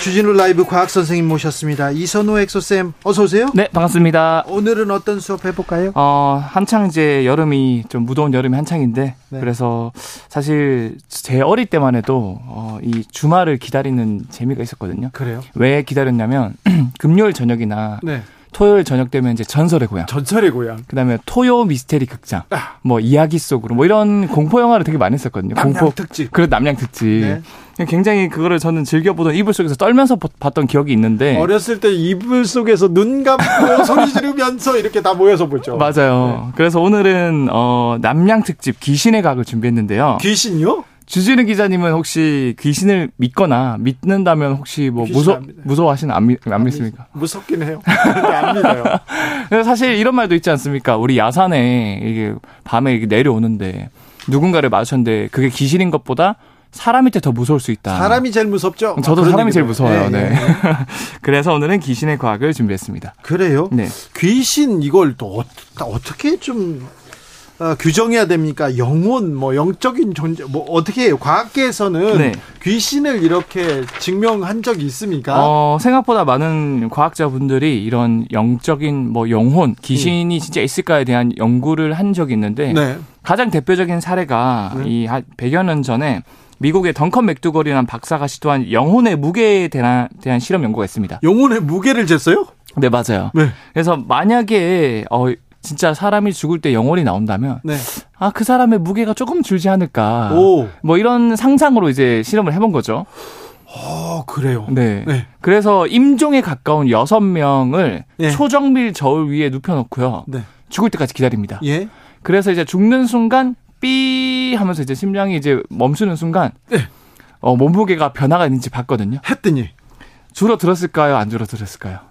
주진우 라이브 과학 선생님 모셨습니다. 이선호 엑소쌤 어서 오세요. 네, 반갑습니다. 오늘은 어떤 수업 해볼까요? 어, 한창 이제 여름이 좀 무더운 여름이 한창인데 네. 그래서 사실 제 어릴 때만 해도 어, 이 주말을 기다리는 재미가 있었거든요. 그래요? 왜 기다렸냐면 금요일 저녁이나 네. 토요일 저녁 되면 이제 전설의 고향. 전설의 고향. 그다음에 토요 미스테리 극장. 아. 뭐 이야기 속으로 뭐 이런 공포 영화를 되게 많이 했었거든요. 남양 공포 특집. 그런 남양 특집. 네. 굉장히 그거를 저는 즐겨보던 이불 속에서 떨면서 봤던 기억이 있는데 어렸을 때 이불 속에서 눈 감고 소리 지르면서 이렇게 다 모여서 보죠. 맞아요. 네. 그래서 오늘은 어 남양 특집 귀신의 각을 준비했는데요. 귀신요? 주진우 기자님은 혹시 귀신을 믿거나 믿는다면 혹시 뭐 무서 무서워하시는 안, 믿, 안 믿습니까? 무섭긴 해요. 안 믿어요. 사실 이런 말도 있지 않습니까? 우리 야산에 이게 밤에 이게 내려오는데 누군가를 마주쳤는데 그게 귀신인 것보다 사람일 때더 무서울 수 있다. 사람이 제일 무섭죠. 저도 사람이 제일 무서워요. 네. 네. 그래서 오늘은 귀신의 과학을 준비했습니다. 그래요? 네. 귀신 이걸 또 어, 떻게좀 어, 규정해야 됩니까? 영혼, 뭐 영적인 존재, 뭐 어떻게 해요? 과학계에서는 네. 귀신을 이렇게 증명한 적이 있습니까? 어, 생각보다 많은 과학자분들이 이런 영적인 뭐 영혼, 귀신이 음. 진짜 있을까에 대한 연구를 한 적이 있는데 네. 가장 대표적인 사례가 네. 이한 100여 년 전에 미국의 덩컨 맥두걸이라는 박사가 시도한 영혼의 무게에 대한, 대한 실험 연구가 있습니다. 영혼의 무게를 쟀어요? 네, 맞아요. 네. 그래서 만약에 어 진짜 사람이 죽을 때 영혼이 나온다면 네. 아그 사람의 무게가 조금 줄지 않을까 오. 뭐 이런 상상으로 이제 실험을 해본 거죠. 어 그래요. 네. 네. 그래서 임종에 가까운 여섯 명을 네. 초정밀 저울 위에 눕혀놓고요. 네. 죽을 때까지 기다립니다. 예. 그래서 이제 죽는 순간 삐 하면서 이제 심장이 이제 멈추는 순간 네. 어 몸무게가 변화가 있는지 봤거든요. 했더니 줄어들었을까요? 안 줄어들었을까요?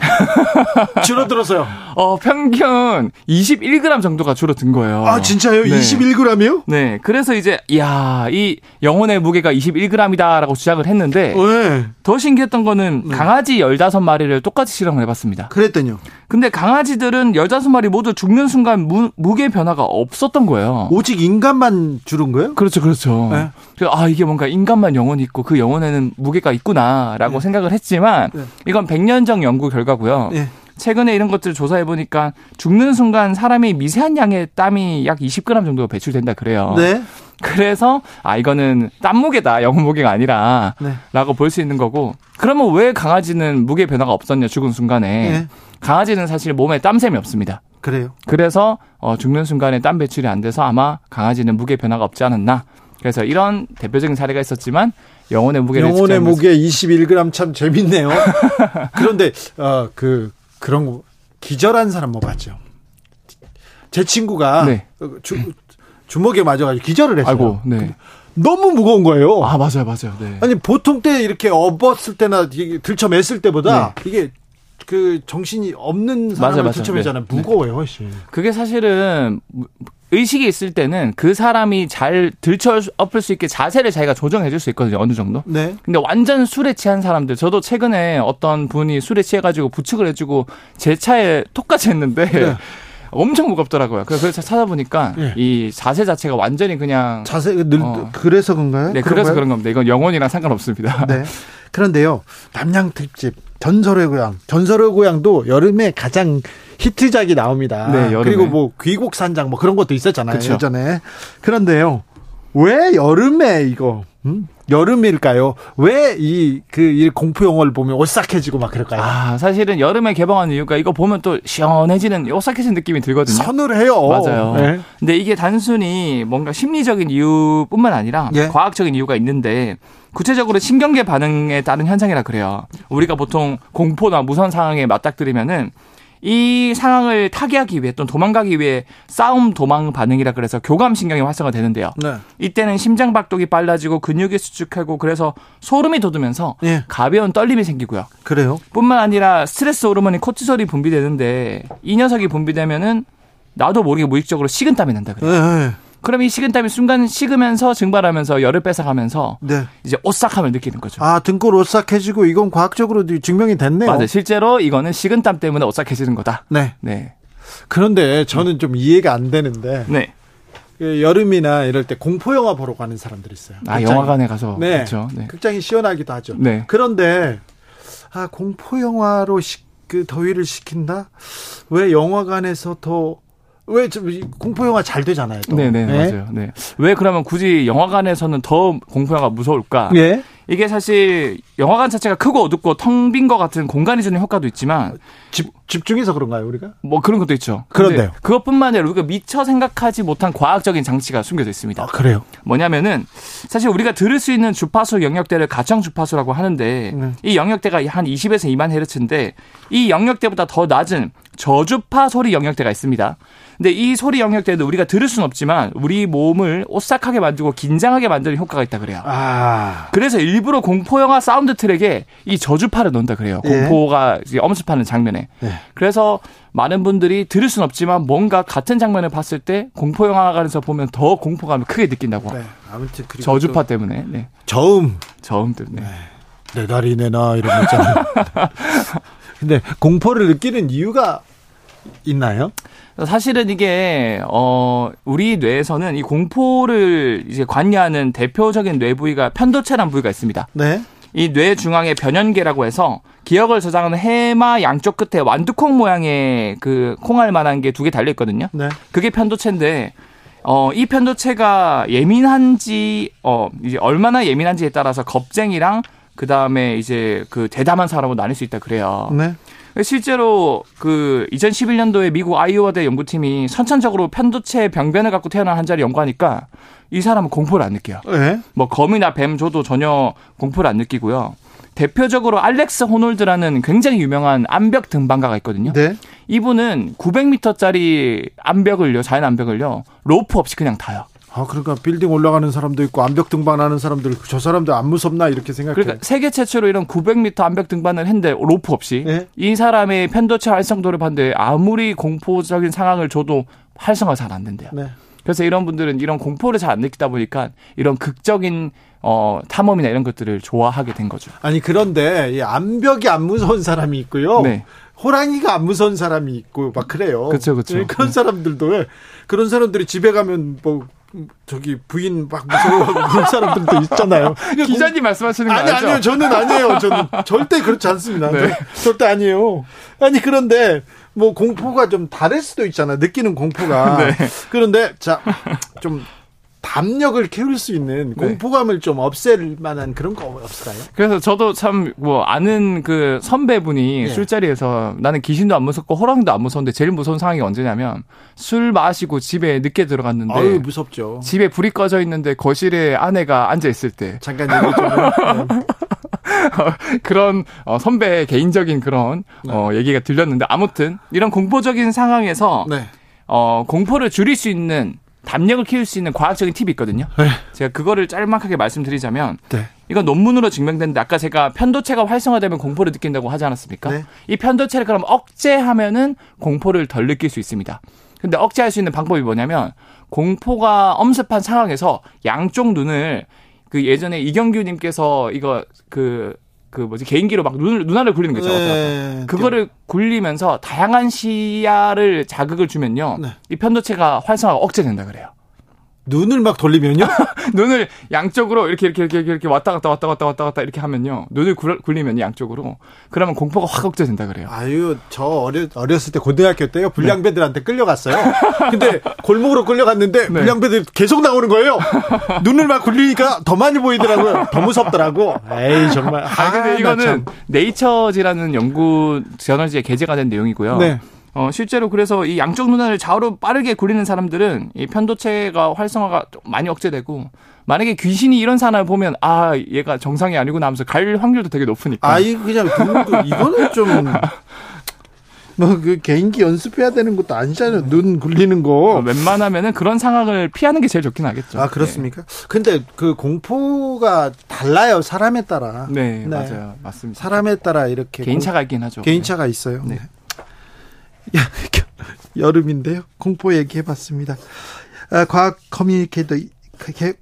줄어들었어요. 어, 평균 21g 정도가 줄어든 거예요. 아, 진짜요? 네. 21g이요? 네. 그래서 이제, 야, 이 영혼의 무게가 21g이다라고 주장을 했는데, 네. 더 신기했던 거는 네. 강아지 15마리를 똑같이 실험을 해봤습니다. 그랬더니요. 근데 강아지들은 15마리 모두 죽는 순간 무, 무게 변화가 없었던 거예요. 오직 인간만 줄은 거예요? 그렇죠, 그렇죠. 네. 아, 이게 뭔가 인간만 영혼이 있고 그 영혼에는 무게가 있구나라고 네. 생각을 했지만, 네. 이건 100년 전 연구 결과 고요. 네. 최근에 이런 것들을 조사해 보니까 죽는 순간 사람이 미세한 양의 땀이 약 20g 정도 배출된다 그래요. 네. 그래서 아 이거는 땀 무게다 영혼 무게가 아니라라고 네. 볼수 있는 거고 그러면 왜 강아지는 무게 변화가 없었냐 죽은 순간에 네. 강아지는 사실 몸에 땀샘이 없습니다. 그래요. 그래서 어, 죽는 순간에 땀 배출이 안 돼서 아마 강아지는 무게 변화가 없지 않았나. 그래서 이런 대표적인 사례가 있었지만 영혼의 무게를 영혼의 무게 21g 참 재밌네요. 그런데 어 그 그런 거 기절한 사람 뭐 봤죠? 제 친구가 네. 주, 주먹에 맞아가지고 기절을 했어요. 아이고, 네. 너무 무거운 거예요. 아 맞아요, 맞아요. 네. 아니 보통 때 이렇게 업었을 때나 들쳐맸을 때보다 네. 이게 그 정신이 없는 사람을 들쳐매잖아요. 네. 무거워요, 훨씬. 그게 사실은 의식이 있을 때는 그 사람이 잘 들쳐 엎을 수 있게 자세를 자기가 조정해 줄 수 있거든요. 어느 정도. 네. 근데 완전 술에 취한 사람들 저도 최근에 어떤 분이 술에 취해 가지고 부축을 해 주고 제 차에 똑같이 했는데 네. 엄청 무겁더라고요. 그래서 찾아보니까 네. 이 자세 자체가 완전히 그냥 자세 늘 어. 그래서 그런가요? 네, 그래서 그런 겁니다. 이건 영혼이랑 상관없습니다. 네. 그런데요. 남양 특집 전설의 고향. 전설의 고향도 여름에 가장 히트작이 나옵니다. 네, 그리고 뭐 귀곡 산장 뭐 그런 것도 있었잖아요. 그쵸. 예전에. 그런데요. 왜 여름에 이거 음? 여름일까요? 왜 이 그 공포 영화를 보면 오싹해지고 막 그럴까요? 아 사실은 여름에 개봉한 이유가 이거 보면 또 시원해지는 오싹해진 느낌이 들거든요. 서늘해요. 맞아요. 네. 근데 이게 단순히 뭔가 심리적인 이유뿐만 아니라 예? 과학적인 이유가 있는데 구체적으로 신경계 반응에 따른 현상이라 그래요. 우리가 보통 공포나 무선 상황에 맞닥뜨리면은 이 상황을 타개하기 위해 또는 도망가기 위해 싸움 도망 반응이라 그래서 교감 신경이 활성화 되는데요. 네. 이때는 심장 박동이 빨라지고 근육이 수축하고 그래서 소름이 돋으면서 네. 가벼운 떨림이 생기고요. 그래요? 뿐만 아니라 스트레스 호르몬이 코티솔이 분비되는데 이 녀석이 분비되면은 나도 모르게 무의식적으로 식은땀이 난다 그래요. 네. 그럼 이 식은땀이 순간 식으면서 증발하면서 열을 뺏어가면서 네. 이제 오싹함을 느끼는 거죠. 아 등골 오싹해지고 이건 과학적으로도 증명이 됐네요. 맞아요. 실제로 이거는 식은땀 때문에 오싹해지는 거다. 네. 네. 그런데 저는 좀 이해가 안 되는데. 네. 그 여름이나 이럴 때 공포 영화 보러 가는 사람들 있어요. 아 극장이. 영화관에 가서 네. 그렇죠. 네. 극장이 시원하기도 하죠. 네. 그런데 아 공포 영화로 시, 그 더위를 식힌다? 왜 영화관에서 더 왜 공포 영화 잘 되잖아요. 또. 네네 네? 맞아요. 네. 왜 그러면 굳이 영화관에서는 더 공포 영화 무서울까? 예. 이게 사실 영화관 자체가 크고 어둡고 텅 빈 것 같은 공간이 주는 효과도 있지만 집 집중해서 그런가요 우리가? 뭐 그런 것도 있죠. 그런데요. 그것뿐만 아니라 우리가 미처 생각하지 못한 과학적인 장치가 숨겨져 있습니다. 아, 그래요? 뭐냐면은 사실 우리가 들을 수 있는 주파수 영역대를 가청 주파수라고 하는데 네. 이 영역대가 한 20에서 2만 헤르츠인데 이 영역대보다 더 낮은 저주파 소리 영역대가 있습니다. 근데 이 소리 영역대도 우리가 들을 수는 없지만 우리 몸을 오싹하게 만들고 긴장하게 만드는 효과가 있다 그래요. 아. 그래서 일부러 공포 영화 사운드 트랙에 이 저주파를 넣는다 그래요. 예. 공포가 엄습하는 장면에. 예. 그래서 많은 분들이 들을 수는 없지만 뭔가 같은 장면을 봤을 때 공포 영화관에서 보면 더 공포감을 크게 느낀다고. 네. 아무튼 저주파 때문에. 네. 저음. 저음 때문에. 네. 내 다리 내놔 이런 거 있잖아요. 근데 공포를 느끼는 이유가 있나요? 사실은 이게 어 우리 뇌에서는 이 공포를 이제 관여하는 대표적인 뇌 부위가 편도체란 부위가 있습니다. 네. 이 뇌 중앙에 변연계라고 해서 기억을 저장하는 해마 양쪽 끝에 완두콩 모양의 그 콩알 만한 게 두 개 달려 있거든요. 네. 그게 편도체인데 어, 이 편도체가 예민한지, 어, 이제 얼마나 예민한지에 따라서 겁쟁이랑 그 다음에 이제 그 대담한 사람으로 나눌 수 있다 그래요. 네. 실제로 그 2011년도에 미국 아이오와대 연구팀이 선천적으로 편도체 병변을 갖고 태어난 환자를 연구하니까 이 사람은 공포를 안 느껴요. 네? 뭐 거미나 뱀 줘도 전혀 공포를 안 느끼고요. 대표적으로 알렉스 호놀드라는 굉장히 유명한 암벽 등반가가 있거든요. 네? 이분은 900m짜리 암벽을요, 자연 암벽을요, 로프 없이 그냥 타요. 아, 그러니까 빌딩 올라가는 사람도 있고 암벽 등반하는 사람들 저 사람들 안 무섭나 이렇게 생각해요. 그러니까 세계 최초로 이런 900m 암벽 등반을 했는데 로프 없이 네? 이 사람의 편도체 활성도를 봤는데 아무리 공포적인 상황을 줘도 활성화 잘 안 된대요. 네. 그래서 이런 분들은 이런 공포를 잘 안 느끼다 보니까 이런 극적인 어, 탐험이나 이런 것들을 좋아하게 된 거죠. 아니 그런데 이 암벽이 안 무서운 사람이 있고요. 네. 호랑이가 안 무서운 사람이 있고 막 그래요. 그렇죠, 그렇죠. 그런 사람들도 왜 그런 사람들이 집에 가면 뭐 저기 부인 막 무서워하고 그런 사람들도 있잖아요. 기자님 말씀하시는 거 아니, 아니죠? 아니요, 저는 아니에요. 저는 절대 그렇지 않습니다. 네. 절대 아니에요. 아니 그런데 뭐 공포가 좀 다를 수도 있잖아요. 느끼는 공포가. 네. 그런데 자 좀 담력을 키울 수 있는 네. 공포감을 네. 좀 없앨 만한 그런 거 없을까요? 그래서 저도 참 뭐 아는 그 선배분이 네. 술자리에서 나는 귀신도 안 무섭고 호랑이도 안 무서운데 제일 무서운 상황이 언제냐면 술 마시고 집에 늦게 들어갔는데 아유 무섭죠. 집에 불이 꺼져 있는데 거실에 아내가 앉아 있을 때 잠깐 얘기 좀 네. 그런 어, 선배의 개인적인 그런 네. 어, 얘기가 들렸는데 아무튼 이런 공포적인 상황에서 네. 어, 공포를 줄일 수 있는 담력을 키울 수 있는 과학적인 팁이 있거든요. 네. 제가 그거를 짤막하게 말씀드리자면 네. 이건 논문으로 증명됐는데 아까 제가 편도체가 활성화되면 공포를 느낀다고 하지 않았습니까? 네. 이 편도체를 그럼 억제하면은 공포를 덜 느낄 수 있습니다. 근데 억제할 수 있는 방법이 뭐냐면 공포가 엄습한 상황에서 양쪽 눈을 그 예전에 이경규 님께서 이거 그 그 뭐지 개인기로 막 눈을 눈알을 굴리는 거죠. 네. 그거를 굴리면서 다양한 시야를 자극을 주면요. 네. 이 편도체가 활성화가 억제된다 그래요. 눈을 막 돌리면요? 눈을 양쪽으로 이렇게 이렇게 이렇게 이렇게 왔다 갔다 왔다 갔다 왔다 갔다 이렇게 하면요. 눈을 굴리면 양쪽으로 그러면 공포가 확 억제된다 그래요. 아유, 저 어렸, 어렸을 때 고등학교 때요. 불량배들한테 끌려갔어요. 근데 골목으로 끌려갔는데 네. 불량배들 계속 나오는 거예요. 눈을 막 굴리니까 더 많이 보이더라고요. 더 무섭더라고. 에이, 정말. 아, 근데 아, 이거는 네이처지라는 연구 저널지에 게재가 된 내용이고요. 네. 어, 실제로 그래서 이 양쪽 눈알을 좌우로 빠르게 굴리는 사람들은 이 편도체가 활성화가 좀 많이 억제되고 만약에 귀신이 이런 사람을 보면 아 얘가 정상이 아니구나 하면서 갈 확률도 되게 높으니까. 아이 그냥 그, 이거는 좀 뭐 그 개인기 연습해야 되는 것도 아니잖아요. 눈 굴리는 거. 어, 웬만하면은 그런 상황을 피하는 게 제일 좋긴 하겠죠. 아 그렇습니까? 네. 근데 그 공포가 달라요 사람에 따라. 네, 네. 맞아요, 맞습니다. 사람에 따라 이렇게 개인차가 있긴 하죠. 개인차가 네. 있어요. 네. 여름인데요. 공포 얘기해봤습니다. 아, 과학 커뮤니케이터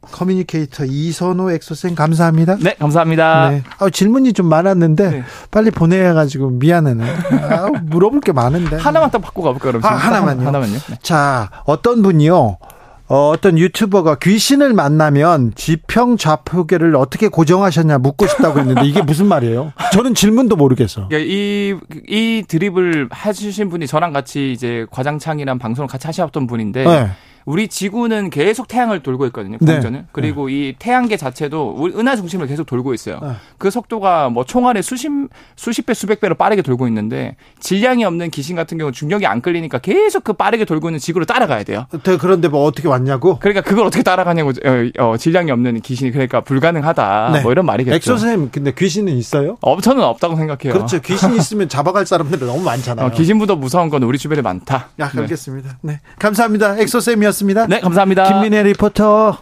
커뮤니케이터 이선호 엑소쌤 감사합니다. 네, 감사합니다. 네. 아, 질문이 좀 많았는데 네. 빨리 보내가지고 미안해네. 아, 물어볼 게 많은데. 하나만 딱 바꿔 가볼까요? 그럼 아, 하나만요. 하나만요. 네. 자, 어떤 분이요. 어, 어떤 유튜버가 귀신을 만나면 지평 좌표계를 어떻게 고정하셨냐 묻고 싶다고 했는데 이게 무슨 말이에요? 저는 질문도 모르겠어. 이, 이 드립을 해주신 분이 저랑 같이 이제 과장창이란 방송을 같이 하셨던 분인데 네. 우리 지구는 계속 태양을 돌고 있거든요. 공전은. 네. 그리고 네. 이 태양계 자체도 우리 은하 중심을 계속 돌고 있어요. 네. 그 속도가 뭐 총알의 수십 수십 배 수백 배로 빠르게 돌고 있는데 질량이 없는 귀신 같은 경우 중력이 안 끌리니까 계속 그 빠르게 돌고 있는 지구를 따라가야 돼요. 네, 그런데 뭐 어떻게 왔냐고? 그러니까 그걸 어떻게 따라가냐고 어, 어, 질량이 없는 귀신이 그러니까 불가능하다. 네. 뭐 이런 말이겠죠. 엑소쌤 근데 귀신은 있어요? 어, 저는 없다고 생각해요. 그렇죠. 귀신이 있으면 잡아갈 사람들이 너무 많잖아요. 어, 귀신보다 무서운 건 우리 주변에 많다. 야, 알겠습니다. 네. 감사합니다. 엑소 쌤이었습니다. 네, 감사합니다. 김민혜 리포터.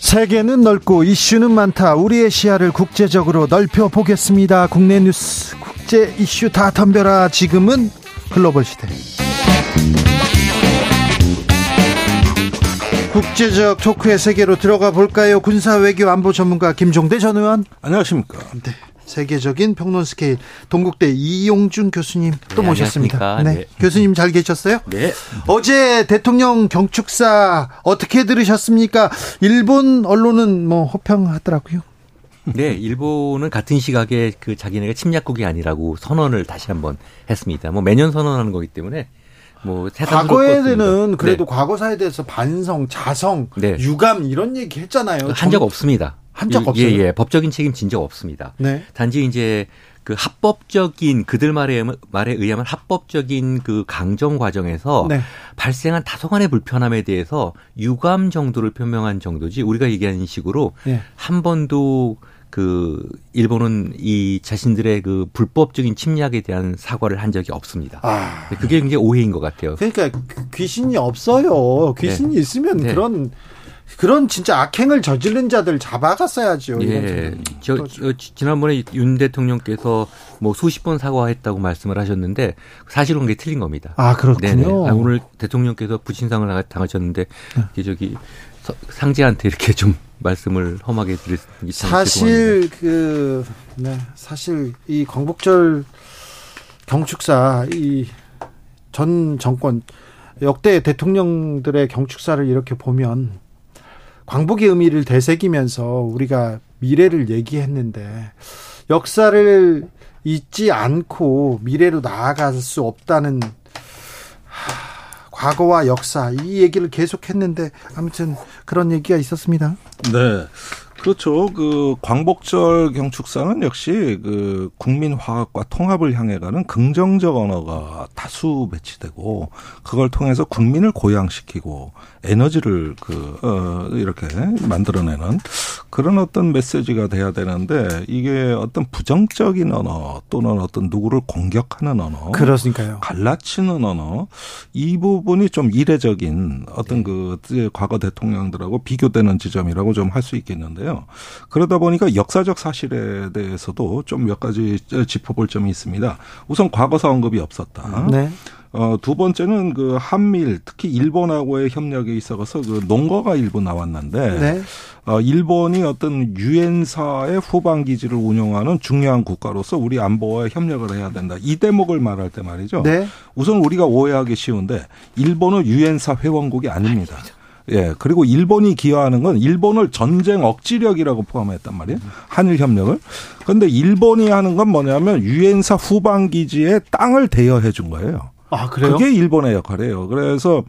세계는 넓고 이슈는 많다. 우리의 시야를 국제적으로 넓혀 보겠습니다. 국내 뉴스, 국제 이슈 다 덤벼라. 지금은 글로벌 시대. 국제적 토크의 세계로 들어가 볼까요? 군사 외교 안보 전문가 김종대 전 의원. 안녕하십니까. 네. 세계적인 평론 스케일 동국대 이용준 교수님 또 네, 모셨습니다. 네. 네. 교수님 잘 계셨어요? 네. 어제 대통령 경축사 어떻게 들으셨습니까? 일본 언론은 뭐 호평하더라고요. 네, 일본은 같은 시각에 그 자기네가 침략국이 아니라고 선언을 다시 한번 했습니다. 뭐 매년 선언하는 거기 때문에 뭐 과거에는 그래도 네. 과거사에 대해서 반성, 자성, 네. 유감 이런 얘기 했잖아요. 한 적 없습니다. 한 적 없어요. 예, 예. 법적인 책임 진 적 없습니다. 네. 단지 이제 그 합법적인 그들 말에 말에 의하면 합법적인 그 강정 과정에서 네. 발생한 다소간의 불편함에 대해서 유감 정도를 표명한 정도지 우리가 얘기하는 식으로 네. 한 번도 그 일본은 이 자신들의 그 불법적인 침략에 대한 사과를 한 적이 없습니다. 아. 그게 굉장히 오해인 것 같아요. 그러니까 귀신이 없어요. 귀신이 네. 있으면 네. 그런 그런 진짜 악행을 저지른 자들 잡아갔어야죠. 예. 저, 저, 지난번에 윤 대통령께서 뭐 수십 번 사과했다고 말씀을 하셨는데 사실은 그게 틀린 겁니다. 아 그렇군요. 아, 오늘 대통령께서 부친상을 당하셨는데 네. 저기 상제한테 이렇게 좀 말씀을 험하게 드렸기 사실 그 네, 사실 이 광복절 경축사 이 전 정권 역대 대통령들의 경축사를 이렇게 보면 광복의 의미를 되새기면서 우리가 미래를 얘기했는데 역사를 잊지 않고 미래로 나아갈 수 없다는 과거와 역사 이 얘기를 계속했는데 아무튼 그런 얘기가 있었습니다. 네. 그렇죠. 그 광복절 경축사는 역시 그 국민 화합과 통합을 향해 가는 긍정적 언어가 다수 배치되고 그걸 통해서 국민을 고양시키고 에너지를 그, 어, 이렇게 만들어내는 그런 어떤 메시지가 돼야 되는데 이게 어떤 부정적인 언어 또는 어떤 누구를 공격하는 언어. 그렇으니까요. 갈라치는 언어. 이 부분이 좀 이례적인 어떤 네. 그 과거 대통령들하고 비교되는 지점이라고 좀 할 수 있겠는데요. 그러다 보니까 역사적 사실에 대해서도 좀 몇 가지 짚어볼 점이 있습니다. 우선 과거사 언급이 없었다. 네. 어, 두 번째는 그 한밀 특히 일본하고의 협력에 있어서 그 농거가 일부 나왔는데 네. 어, 일본이 어떤 유엔사의 후방 기지를 운영하는 중요한 국가로서 우리 안보와 협력을 해야 된다. 이 대목을 말할 때 말이죠. 네. 우선 우리가 오해하기 쉬운데 일본은 유엔사 회원국이 아닙니다. 예. 그리고 일본이 기여하는 건 일본을 전쟁 억지력이라고 포함했단 말이에요. 한일 협력을. 그런데 일본이 하는 건 뭐냐면 유엔사 후방 기지에 땅을 대여해 준 거예요. 아, 그래요? 그게 일본의 역할이에요. 그래서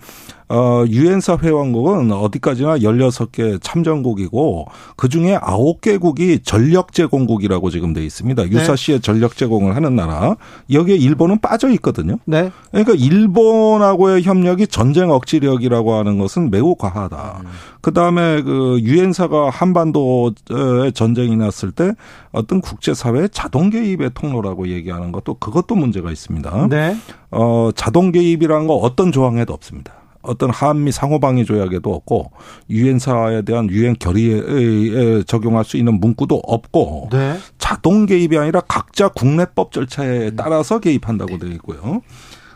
어, 유엔사 회원국은 어디까지나 16개 참전국이고 그중에 9개국이 전력 제공국이라고 지금 돼 있습니다. 유사시에 네. 전력 제공을 하는 나라. 여기에 일본은 빠져 있거든요. 네. 그러니까 일본하고의 협력이 전쟁 억지력이라고 하는 것은 매우 과하다. 음. 그다음에 그 유엔사가 한반도에 전쟁이 났을 때 어떤 국제 사회 자동 개입의 통로라고 얘기하는 것도 그것도 문제가 있습니다. 네. 어, 자동 개입이라는 거 어떤 조항에도 없습니다. 어떤 한미 상호방위 조약에도 없고 유엔사에 대한 유엔 결의에 적용할 수 있는 문구도 없고 네. 자동 개입이 아니라 각자 국내법 절차에 따라서 개입한다고 되어 있고요.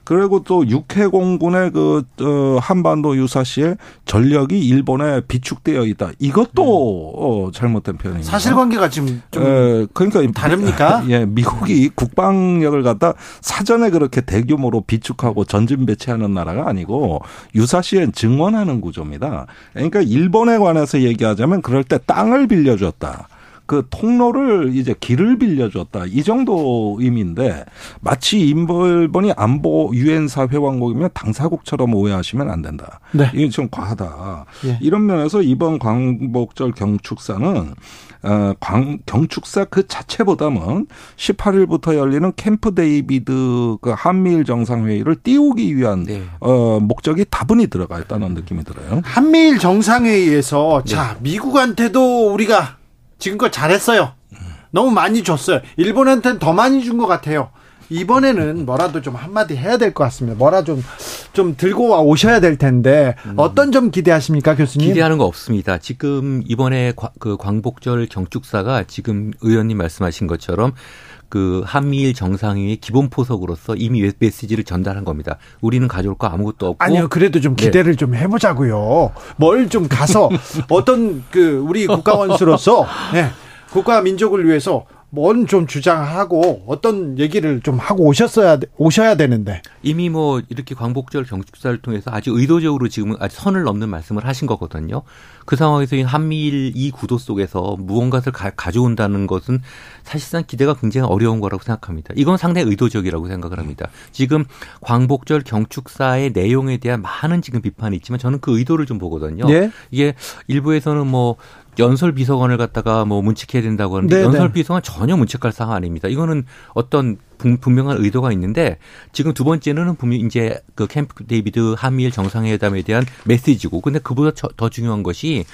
그리고 또 육해공군의 그 어, 한반도 유사시에 전력이 일본에 비축되어 있다. 이것도 네. 어, 잘못된 표현입니다. 사실관계가 지금 좀 에, 그러니까 다릅니까? 예, 미국이 국방력을 갖다 사전에 그렇게 대규모로 비축하고 전진 배치하는 나라가 아니고 유사시에 증원하는 구조입니다. 그러니까 일본에 관해서 얘기하자면 그럴 때 땅을 빌려줬다. 그 통로를 이제 길을 빌려줬다 이 정도 의미인데 마치 일본이 안보 유엔 사 회원국이면 당사국처럼 오해하시면 안 된다. 네. 이게 좀 과하다. 예. 이런 면에서 이번 광복절 경축사는 어, 광, 경축사 그 자체보다는 18일부터 열리는 캠프 데이비드 그 한미일 정상회의를 띄우기 위한 네. 어, 목적이 다분히 들어가 있다는 느낌이 들어요. 한미일 정상회의에서 네. 자 미국한테도 우리가 지금껏 잘했어요. 너무 많이 줬어요. 일본한테는 더 많이 준 것 같아요. 이번에는 뭐라도 좀 한마디 해야 될 것 같습니다. 뭐라 좀, 좀 들고 와 오셔야 될 텐데, 어떤 점 기대하십니까, 교수님? 기대하는 거 없습니다. 지금 이번에 그 광복절 경축사가 지금 의원님 말씀하신 것처럼 그 한미일 정상회의 기본 포석으로서 이미 메시지를 전달한 겁니다. 우리는 가져올 거 아무것도 없고 아니요. 그래도 좀 네. 기대를 네. 좀 해보자고요. 뭘 좀 가서 어떤 그 우리 국가원수로서 네, 국가 민족을 위해서 뭔 좀 주장하고 어떤 얘기를 좀 하고 오셨어야 오셔야 되는데 이미 뭐 이렇게 광복절 경축사를 통해서 아주 의도적으로 지금 아주 선을 넘는 말씀을 하신 거거든요. 그 상황에서 이 한미일 이 구도 속에서 무언가를 가, 져온다는 것은 사실상 기대가 굉장히 어려운 거라고 생각합니다. 이건 상당히 의도적이라고 생각을 합니다. 지금 광복절 경축사의 내용에 대한 많은 지금 비판이 있지만 저는 그 의도를 좀 보거든요. 예? 이게 일부에서는 뭐 연설 비서관을 갖다가 뭐 문책해야 된다고 하는데 네네. 연설 비서관 전혀 문책할 상황 아닙니다. 이거는 어떤 분명한 의도가 있는데 지금 두 번째는 분명 이제 그 캠프 데이비드 한미일 정상회담에 대한 메시지고 근데 그보다 더 중요한 것이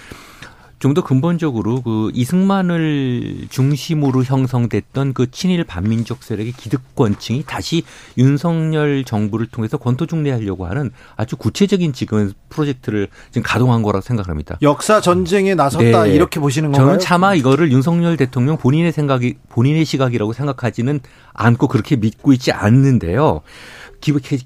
좀 더 근본적으로 그 이승만을 중심으로 형성됐던 그 친일 반민족 세력의 기득권층이 다시 윤석열 정부를 통해서 권토 중례하려고 하는 아주 구체적인 지금 프로젝트를 지금 가동한 거라고 생각합니다. 역사 전쟁에 나섰다 네. 이렇게 보시는 건가요? 저는 차마 이거를 윤석열 대통령 본인의 생각이 본인의 시각이라고 생각하지는 않고 그렇게 믿고 있지 않는데요.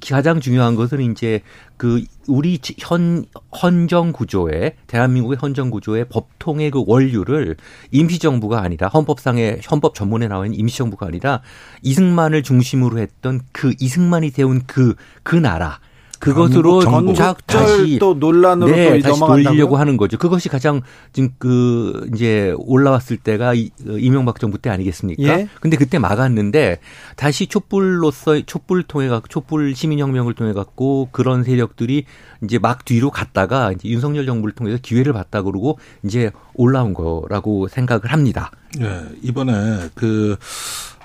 가장 중요한 것은 이제 그 우리 현 헌정 구조의 대한민국의 헌정 구조의 법통의 그 원류를 임시 정부가 아니라 헌법상의 헌법 전문에 나와 있는 임시 정부가 아니라 이승만을 중심으로 했던 그 이승만이 세운 그그 그 나라 그것으로 전작 다시 또 논란으로 네, 또 다시 돌리려고 하는 거죠. 그것이 가장 지금 그 이제 올라왔을 때가 그 이명박 정부 때 아니겠습니까? 예? 근데 그때 막았는데 다시 촛불로서 촛불 통해 갖고 촛불 시민혁명을 통해 갖고 그런 세력들이 이제 막 뒤로 갔다가 이제 윤석열 정부를 통해서 기회를 봤다 그러고 이제 올라온 거라고 생각을 합니다. 네, 이번에 그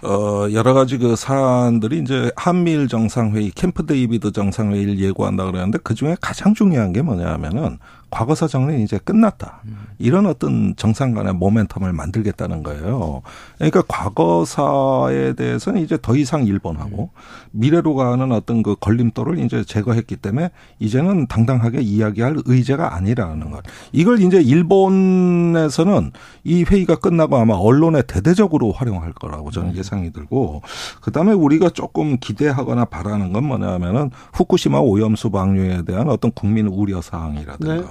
어, 여러 가지 그 사안들이 이제 한미일 정상회의, 캠프 데이비드 정상회의를 예고한다 그러는데 그 중에 가장 중요한 게 뭐냐 하면은 과거사 정리는 이제 끝났다. 이런 어떤 정상 간의 모멘텀을 만들겠다는 거예요. 그러니까 과거사에 대해서는 이제 더 이상 일본하고 미래로 가는 어떤 그 걸림돌을 이제 제거했기 때문에 이제는 당당하게 이야기할 의제가 아니라는 것. 이걸 이제 일본에서는 이 회의가 끝나고 아마 언론에 대대적으로 활용할 거라고 저는 음. 예상이 들고 그다음에 우리가 조금 기대하거나 바라는 건 뭐냐면은 후쿠시마 오염수 방류에 대한 어떤 국민 우려 사항이라든가 네.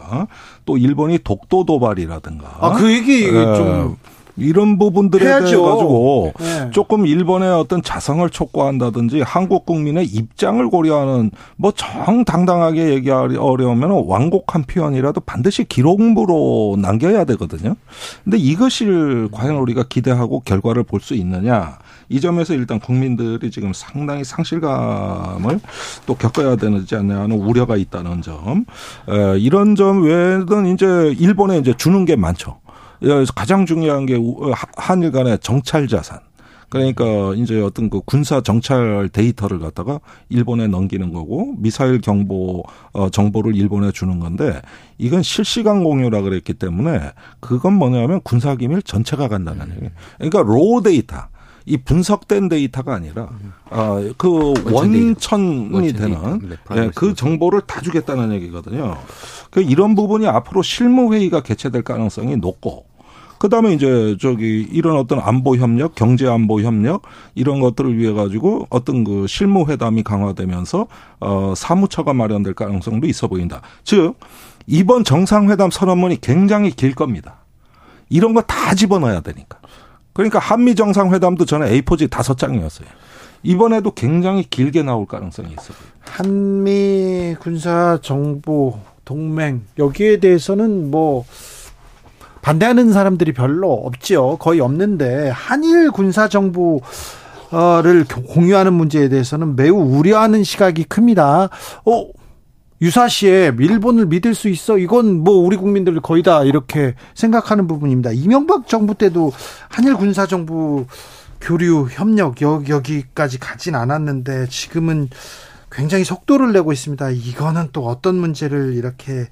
또 일본이 독도 도발이라든가. 아, 그 얘기 예. 좀. 이런 부분들에 해야죠. 대해 가지고 네. 조금 일본의 어떤 자성을 촉구한다든지 한국 국민의 입장을 고려하는 뭐 정당당하게 얘기하기 어려우면 완곡한 표현이라도 반드시 기록부로 남겨야 되거든요. 근데 이것을 과연 우리가 기대하고 결과를 볼 수 있느냐 이 점에서 일단 국민들이 지금 상당히 상실감을 또 겪어야 되지 않냐 하는 우려가 있다는 점. 에, 이런 점 외에는 이제 일본에 이제 주는 게 많죠. 가장 중요한 게 한일 간의 정찰 자산. 그러니까 이제 어떤 그 군사 정찰 데이터를 갖다가 일본에 넘기는 거고 미사일 경보 어 정보를 일본에 주는 건데 이건 실시간 공유라 그랬기 때문에 그건 뭐냐면 군사 기밀 전체가 간다는 음. 얘기. 그러니까 raw 데이터 이 분석된 데이터가 아니라 아그 원천이 되는 네, 예, 그 정보를 다 주겠다는 얘기거든요. 그 이런 부분이 앞으로 실무 회의가 개최될 가능성이 높고 그다음에 이제 저기 이런 어떤 안보 협력, 경제 안보 협력 이런 것들을 위해 가지고 어떤 그 실무 회담이 강화되면서 어 사무처가 마련될 가능성도 있어 보인다. 즉 이번 정상회담 선언문이 굉장히 길 겁니다. 이런 거 다 집어넣어야 되니까. 그러니까 한미 정상회담도 전에 A4지 다섯 장이었어요. 이번에도 굉장히 길게 나올 가능성이 있어요. 한미 군사 정보 동맹 여기에 대해서는 뭐 반대하는 사람들이 별로 없지요. 거의 없는데 한일 군사 정보를 공유하는 문제에 대해서는 매우 우려하는 시각이 큽니다. 어, 유사시에 일본을 믿을 수 있어? 이건 뭐 우리 국민들 거의 다 이렇게 생각하는 부분입니다. 이명박 정부 때도 한일 군사 정부 교류 협력 여기까지 가진 않았는데 지금은 굉장히 속도를 내고 있습니다. 이거는 또 어떤 문제를 이렇게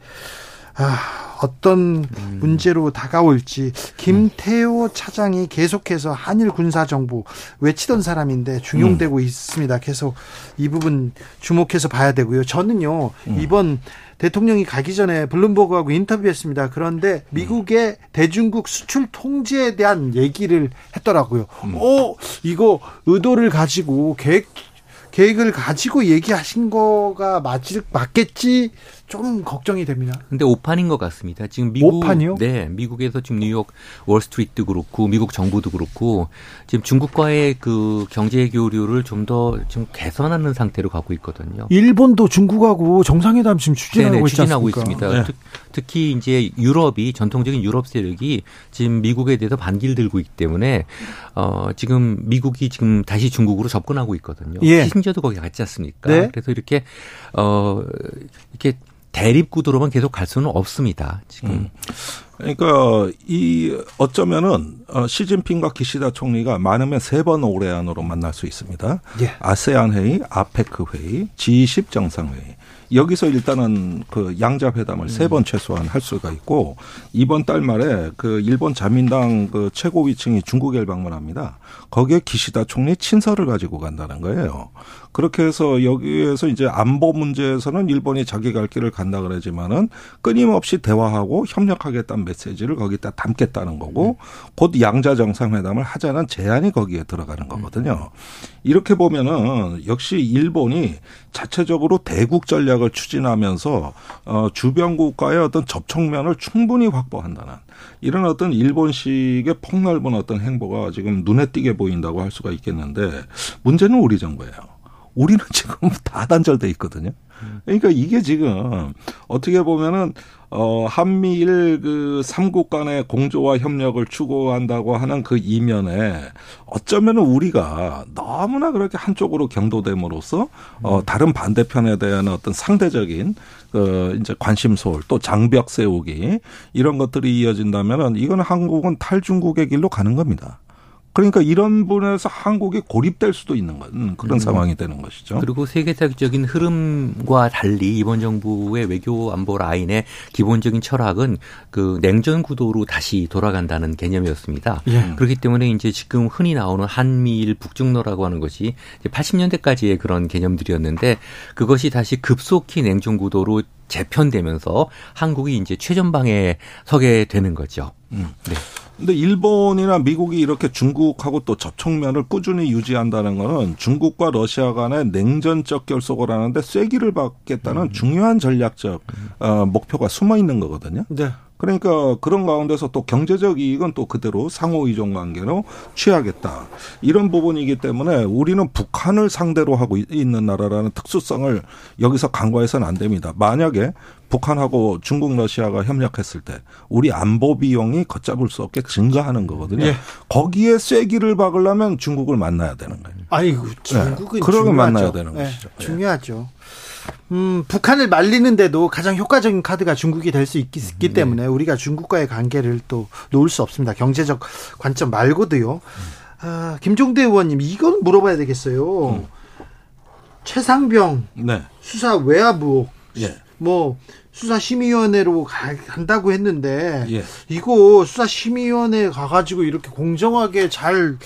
아, 어떤 음. 문제로 다가올지 김태호 차장이 계속해서 한일 군사 정부 외치던 사람인데 중용되고 음. 있습니다. 계속 이 부분 주목해서 봐야 되고요. 저는요 음. 이번 대통령이 가기 전에 블룸버그하고 인터뷰했습니다. 그런데 미국의 대중국 수출 통제에 대한 얘기를 했더라고요. 음. 오, 어, 이거 의도를 가지고 계획 계획을 가지고 얘기하신 거가 맞, 맞겠지 좀 걱정이 됩니다. 근데 오판인 것 같습니다. 지금 미국 오판이요? 네, 미국에서 지금 뉴욕 월스트리트도 그렇고 미국 정부도 그렇고 지금 중국과의 그 경제 교류를 좀더좀 개선하는 상태로 가고 있거든요. 일본도 중국하고 정상회담 지금 추진하고, 네네, 추진하고 있습니다. 네. 특, 히 이제 유럽이 전통적인 유럽 세력이 지금 미국에 대해서 반기를 들고 있기 때문에 어 지금 미국이 지금 다시 중국으로 접근하고 있거든요. 예. 키신저도 거기 갔지 않습니까? 네. 그래서 이렇게 어 이렇게 대립 구도로만 계속 갈 수는 없습니다. 지금. 음. 그러니까 이 어쩌면은 어, 시진핑과 기시다 총리가 많으면 세 번 올해 안으로 만날 수 있습니다. 예. 아세안 회의, 아페크 회의, G20 정상 회의. 여기서 일단은 그 양자 회담을 음. 세번 최소한 할 수가 있고 이번 달 말에 그 일본 자민당 그 최고위층이 중국에 방문합니다. 거기에 기시다 총리 친서를 가지고 간다는 거예요. 그렇게 해서 여기에서 이제 안보 문제에서는 일본이 자기 갈 길을 간다 그러지만은 끊임없이 대화하고 협력하겠다는 메시지를 거기다 담겠다는 거고 곧 양자 정상회담을 하자는 제안이 거기에 들어가는 거거든요. 이렇게 보면은 역시 일본이 자체적으로 대국 전략을 추진하면서 어 주변국과의 어떤 접촉면을 충분히 확보한다는 이런 어떤 일본식의 폭넓은 어떤 행보가 지금 눈에 띄게 보인다고 할 수가 있겠는데 문제는 우리 정부예요. 우리는 지금 다 단절돼 있거든요. 그러니까 이게 지금 어떻게 보면은 어 한미일 그 삼국 간의 공조와 협력을 추구한다고 하는 그 이면에 어쩌면은 우리가 너무나 그렇게 한쪽으로 경도됨으로써 어 다른 반대편에 대한 어떤 상대적인 그 이제 관심 소홀 또 장벽 세우기 이런 것들이 이어진다면은 이거는 한국은 탈중국의 길로 가는 겁니다. 그러니까 이런 분에서 한국이 고립될 수도 있는 건 그런 음. 상황이 되는 것이죠. 그리고 세계사적인 흐름과 달리 이번 정부의 외교 안보 라인의 기본적인 철학은 그 냉전 구도로 다시 돌아간다는 개념이었습니다. 예. 그렇기 때문에 이제 지금 흔히 나오는 한미일 북중로라고 하는 것이 80년대까지의 그런 개념들이었는데 그것이 다시 급속히 냉전 구도로 재편되면서 한국이 이제 최전방에 서게 되는 거죠. 음. 네. 근데 일본이나 미국이 이렇게 중국하고 또 접촉면을 꾸준히 유지한다는 거는 중국과 러시아 간의 냉전적 결속을 하는데 쐐기를 받겠다는 음. 중요한 전략적 어, 목표가 숨어 있는 거거든요. 네. 그러니까 그런 가운데서 또 경제적 이익은 또 그대로 상호 이종 관계로 취하겠다. 이런 부분이기 때문에 우리는 북한을 상대로 하고 있는 나라라는 특수성을 여기서 간과해서는 안 됩니다. 만약에 북한하고 중국 러시아가 협력했을 때 우리 안보 비용이 걷잡을 수 없게 증가하는 거거든요. 예. 거기에 쐐기를 박으려면 중국을 만나야 되는 거예요. 아이고 중국은 네. 그러면 만나야 되는 네. 것이죠. 중요하죠. 음, 북한을 말리는데도 가장 효과적인 카드가 중국이 될수 있기, 있기 네. 때문에 우리가 중국과의 관계를 또 놓을 수 없습니다. 경제적 관점 말고도요. 아, 김종대 의원님 이건 물어봐야 되겠어요. 음. 최상병 네. 수사 외화부 예. 뭐 수사심의위원회로 간다고 했는데 예. 이거 수사심의위원회 가가지고 이렇게 공정하게 잘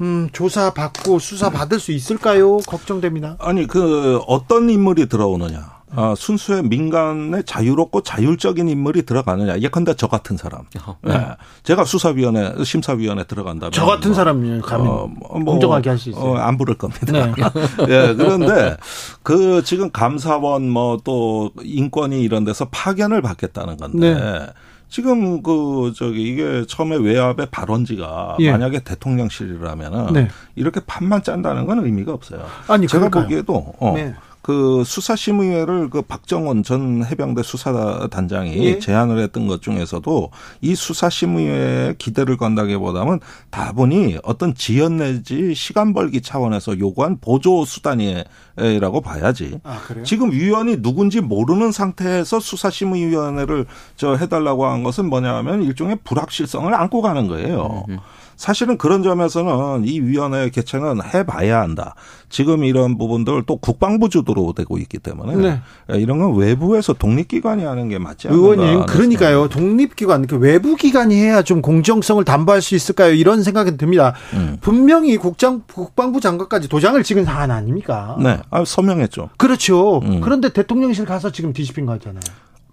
음, 조사 받고 수사 받을 수 있을까요? 걱정됩니다. 아니 그 어떤 인물이 들어오느냐. 아, 순수의 민간의 자유롭고 자율적인 인물이 들어가느냐. 예컨대 저 같은 사람. 어. 네. 제가 수사위원회, 심사위원회 들어간다면. 저 같은 뭐, 사람이 가면 어, 뭐, 공정하게 할 수 있어요. 어, 안 부를 겁니다. 네. 예, 그런데 그 지금 감사원 뭐 또 인권위 이런 데서 파견을 받겠다는 건데. 네. 지금 그 저기 이게 처음에 외압의 발언지가 예. 만약에 대통령실이라면은 네. 이렇게 판만 짠다는 건 의미가 없어요. 아니 제가 그럴까요? 보기에도 어. 네. 그 수사심의회를 그 박정원 전 해병대 수사단장이 예. 제안을 했던 것 중에서도 이 수사심의회에 기대를 건다기보다는 다분히 어떤 지연 내지 시간 벌기 차원에서 요구한 보조 수단이라고 봐야지. 아, 지금 위원이 누군지 모르는 상태에서 수사심의위원회를 저 해달라고 한 것은 뭐냐면 일종의 불확실성을 안고 가는 거예요. 음. 사실은 그런 점에서는 이 위원회 개최는 해봐야 한다. 지금 이런 부분들 또 국방부 주도로 되고 있기 때문에 네. 이런 건 외부에서 독립기관이 하는 게 맞지 않나. 의원님, 그러니까요. 독립기관, 그 외부 기관이 해야 좀 공정성을 담보할 수 있을까요? 이런 생각이 듭니다. 음. 분명히 국장, 국방부 장관까지 도장을 찍은 사안 아닙니까? 네. 아, 서명했죠. 그렇죠. 음. 그런데 대통령실 가서 지금 뒤집힌 거잖아요.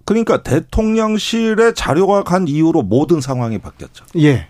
그러니까 대통령실의 자료가 간 이후로 모든 상황이 바뀌었죠. 예.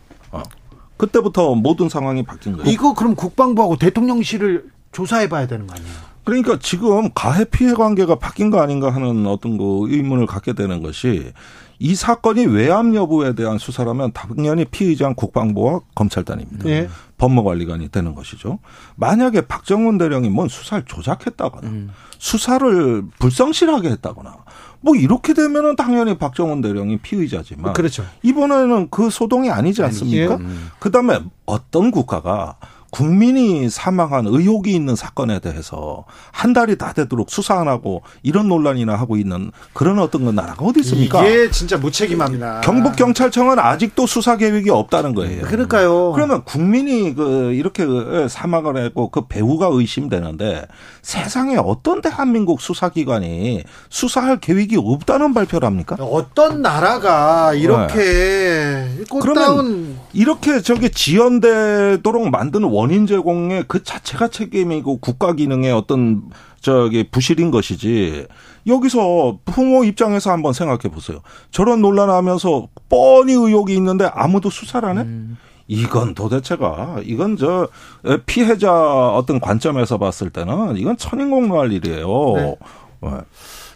어. 그때부터 모든 상황이 바뀐 거예요. 이거 그럼 국방부하고 대통령실을 조사해 봐야 되는 거 아니에요? 그러니까 지금 가해 피해 관계가 바뀐 거 아닌가 하는 어떤 그 의문을 갖게 되는 것이 이 사건이 외압 여부에 대한 수사라면 당연히 피의자는 국방부와 검찰단입니다. 예. 법무관리관이 되는 것이죠. 만약에 박정훈 대령이 뭔 수사를 조작했다거나 음. 수사를 불성실하게 했다거나 뭐 이렇게 되면은 당연히 박정원 대령이 피의자지만 그렇죠. 이번에는 그 소동이 아니지 않습니까? 음. 그다음에 어떤 국가가 국민이 사망한 의혹이 있는 사건에 대해서 한 달이 다 되도록 수사 안 하고 이런 논란이나 하고 있는 그런 어떤 건 나라가 어디 있습니까? 이게 진짜 무책임합니다. 경북 경찰청은 아직도 수사 계획이 없다는 거예요. 그러니까요. 그러면 국민이 그 이렇게 사망을 했고 그 배우가 의심되는데 세상에 어떤 대한민국 수사기관이 수사할 계획이 없다는 발표를 합니까? 어떤 나라가 이렇게 네. 꽃다운 이렇게 저게 지연되도록 만드는 원인 제공의 그 자체가 책임이고 국가 기능의 어떤 저기 부실인 것이지. 여기서 부모 입장에서 한번 생각해 보세요. 저런 논란하면서 뻔히 의혹이 있는데 아무도 수사를 안 해? 음. 이건 도대체가 이건 저 피해자 어떤 관점에서 봤을 때는 이건 천인공노할 일이에요. 네. 네.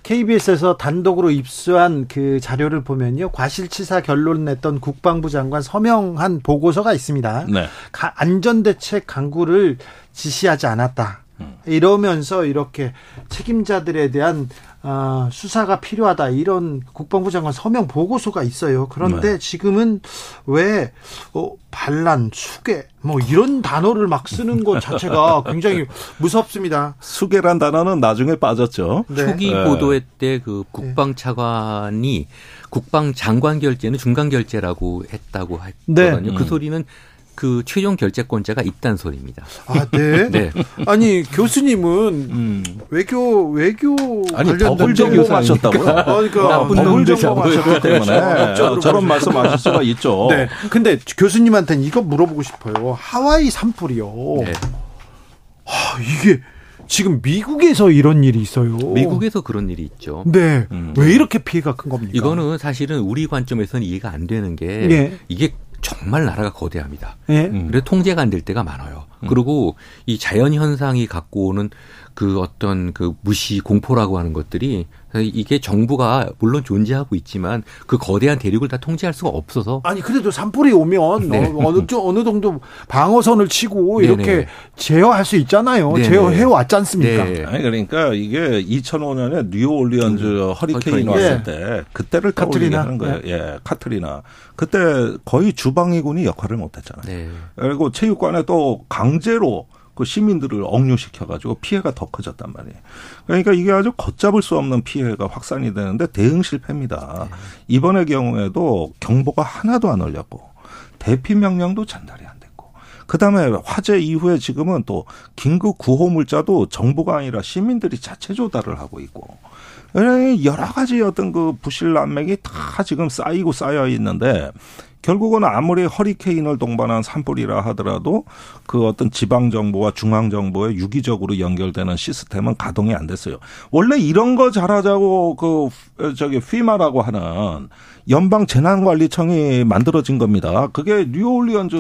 KBS에서 단독으로 입수한 그 자료를 보면요. 과실치사 결론 냈던 국방부 장관 서명한 보고서가 있습니다. 네. 안전대책 강구를 지시하지 않았다. 음. 이러면서 이렇게 책임자들에 대한 아, 수사가 필요하다 이런 국방부 장관 서명 보고서가 있어요. 그런데 네. 지금은 왜 어, 반란, 수계 뭐 이런 단어를 막 쓰는 것 자체가 굉장히 무섭습니다. 수계란 단어는 나중에 빠졌죠. 네. 초기 네. 보도회 때 그 국방 차관이 국방 장관 결제는 중간 결제라고 했다고 했거든요. 네. 그 소리는 그 최종 결재권자가 있다는 소리입니다. 아, 네. 네. 아니 교수님은 음. 외교 외교 아니 더블 전공하셨다고요? 아, 그러니까 더블 전공하셨기 때문에 저런 말씀 하실 수가 있죠. 네. 근데 교수님한테는 이거 물어보고 싶어요. 하와이 산불이요. 네. 아, 이게 지금 미국에서 이런 일이 있어요. 미국에서 그런 일이 있죠. 네. 음. 왜 이렇게 피해가 큰 겁니까? 이거는 사실은 우리 관점에서는 이해가 안 되는 게 네. 이게 정말 나라가 거대합니다. 예. 음. 그래 통제가 안 될 때가 많아요. 음. 그리고 이 자연 현상이 갖고 오는 그 어떤 그 무시 공포라고 하는 것들이 이게 정부가 물론 존재하고 있지만 그 거대한 대륙을 다 통제할 수가 없어서 아니 그래도 산불이 오면 네. 어느 어느 정도 방어선을 치고 이렇게 제어할 수 있잖아요. 네네. 제어해 왔지 않습니까? 네. 아니 그러니까 이게 2005년에 뉴올리언즈 음. 허리케인 왔을 예. 때 그때를 떠올리게 하는 거예요. 네. 예, 카트리나. 그때 거의 주방위군이 역할을 못 했잖아요. 네. 그리고 체육관에 또 강 제로 그 시민들을 억류시켜가지고 피해가 더 커졌단 말이에요. 그러니까 이게 아주 걷잡을 수 없는 피해가 확산이 되는데 대응 실패입니다. 네. 이번의 경우에도 경보가 하나도 안 울렸고 대피 명령도 전달이 안 됐고 그다음에 화재 이후에 지금은 또 긴급 구호 물자도 정부가 아니라 시민들이 자체 조달을 하고 있고 여러 가지 어떤 그 부실 난맥이 다 지금 쌓이고 쌓여 있는데 결국은 아무리 허리케인을 동반한 산불이라 하더라도 그 어떤 지방 정부와 중앙 정부에 유기적으로 연결되는 시스템은 가동이 안 됐어요. 원래 이런 거 잘하자고 그 저기 피마라고 하는 연방 재난관리청이 만들어진 겁니다. 그게 뉴올리언즈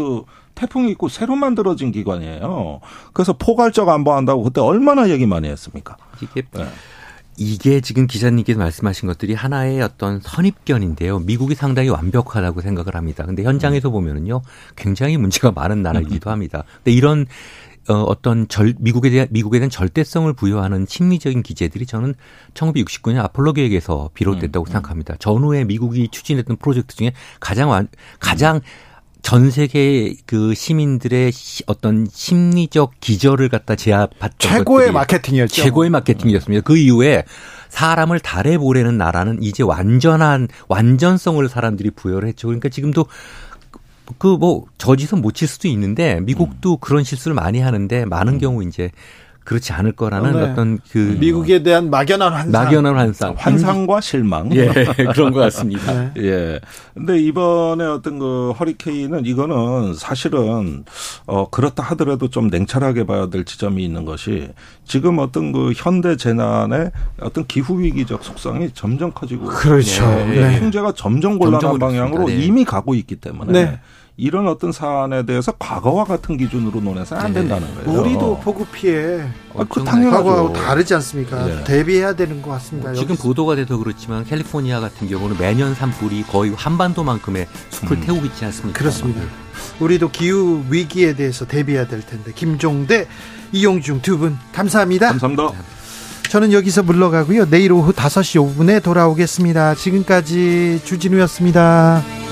태풍이 있고 새로 만들어진 기관이에요. 그래서 포괄적 안보한다고 그때 얼마나 얘기 많이 했습니까? 이게 네. 이게 지금 기자님께서 말씀하신 것들이 하나의 어떤 선입견인데요. 미국이 상당히 완벽하다고 생각을 합니다. 근데 현장에서 보면은요, 굉장히 문제가 많은 나라이기도 합니다. 근데 이런 어, 어떤 절, 미국에 대한, 미국에 대한 절대성을 부여하는 심리적인 기제들이 저는 1969년 아폴로 계획에서 비롯됐다고 음, 음. 생각합니다. 전후에 미국이 추진했던 프로젝트 중에 가장 완, 가장 음. 전 세계 그 시민들의 어떤 심리적 기절을 갖다 제압했던 최고의 마케팅이었죠. 최고의 마케팅이었습니다. 그 이후에 사람을 달에 보내는 나라는 이제 완전한 완전성을 사람들이 부여를 했죠. 그러니까 지금도 그 뭐 저지선 못 칠 수도 있는데 미국도 음. 그런 실수를 많이 하는데 많은 음. 경우 이제 그렇지 않을 거라는 네. 어떤 그 미국에 대한 막연한 환상, 막연한 환상, 환상과 실망, 예 그런 것 같습니다. 네. 예. 근데 이번에 어떤 그 허리케인은 이거는 사실은 어 그렇다 하더라도 좀 냉철하게 봐야 될 지점이 있는 것이 지금 어떤 그 현대 재난의 어떤 기후 위기적 속성이 점점 커지고 그렇죠. 예. 네. 통제가 점점 곤란한 방향으로 네. 이미 가고 있기 때문에. 네. 이런 어떤 사안에 대해서 과거와 같은 기준으로 논해서 안 네. 된다는 거예요. 우리도 폭우 피해 아, 그 과거하고 다르지 않습니까? 네. 대비해야 되는 것 같습니다. 뭐 지금 보도가 돼서 그렇지만 캘리포니아 같은 경우는 매년 산 불이 거의 한반도만큼의 숲을 음. 태우고 있지 않습니까? 그렇습니다. 우리도 기후 위기에 대해서 대비해야 될 텐데 김종대, 이용중 두 분 감사합니다. 감사합니다. 저는 여기서 물러가고요. 내일 오후 5시 5분에 돌아오겠습니다. 지금까지 주진우였습니다.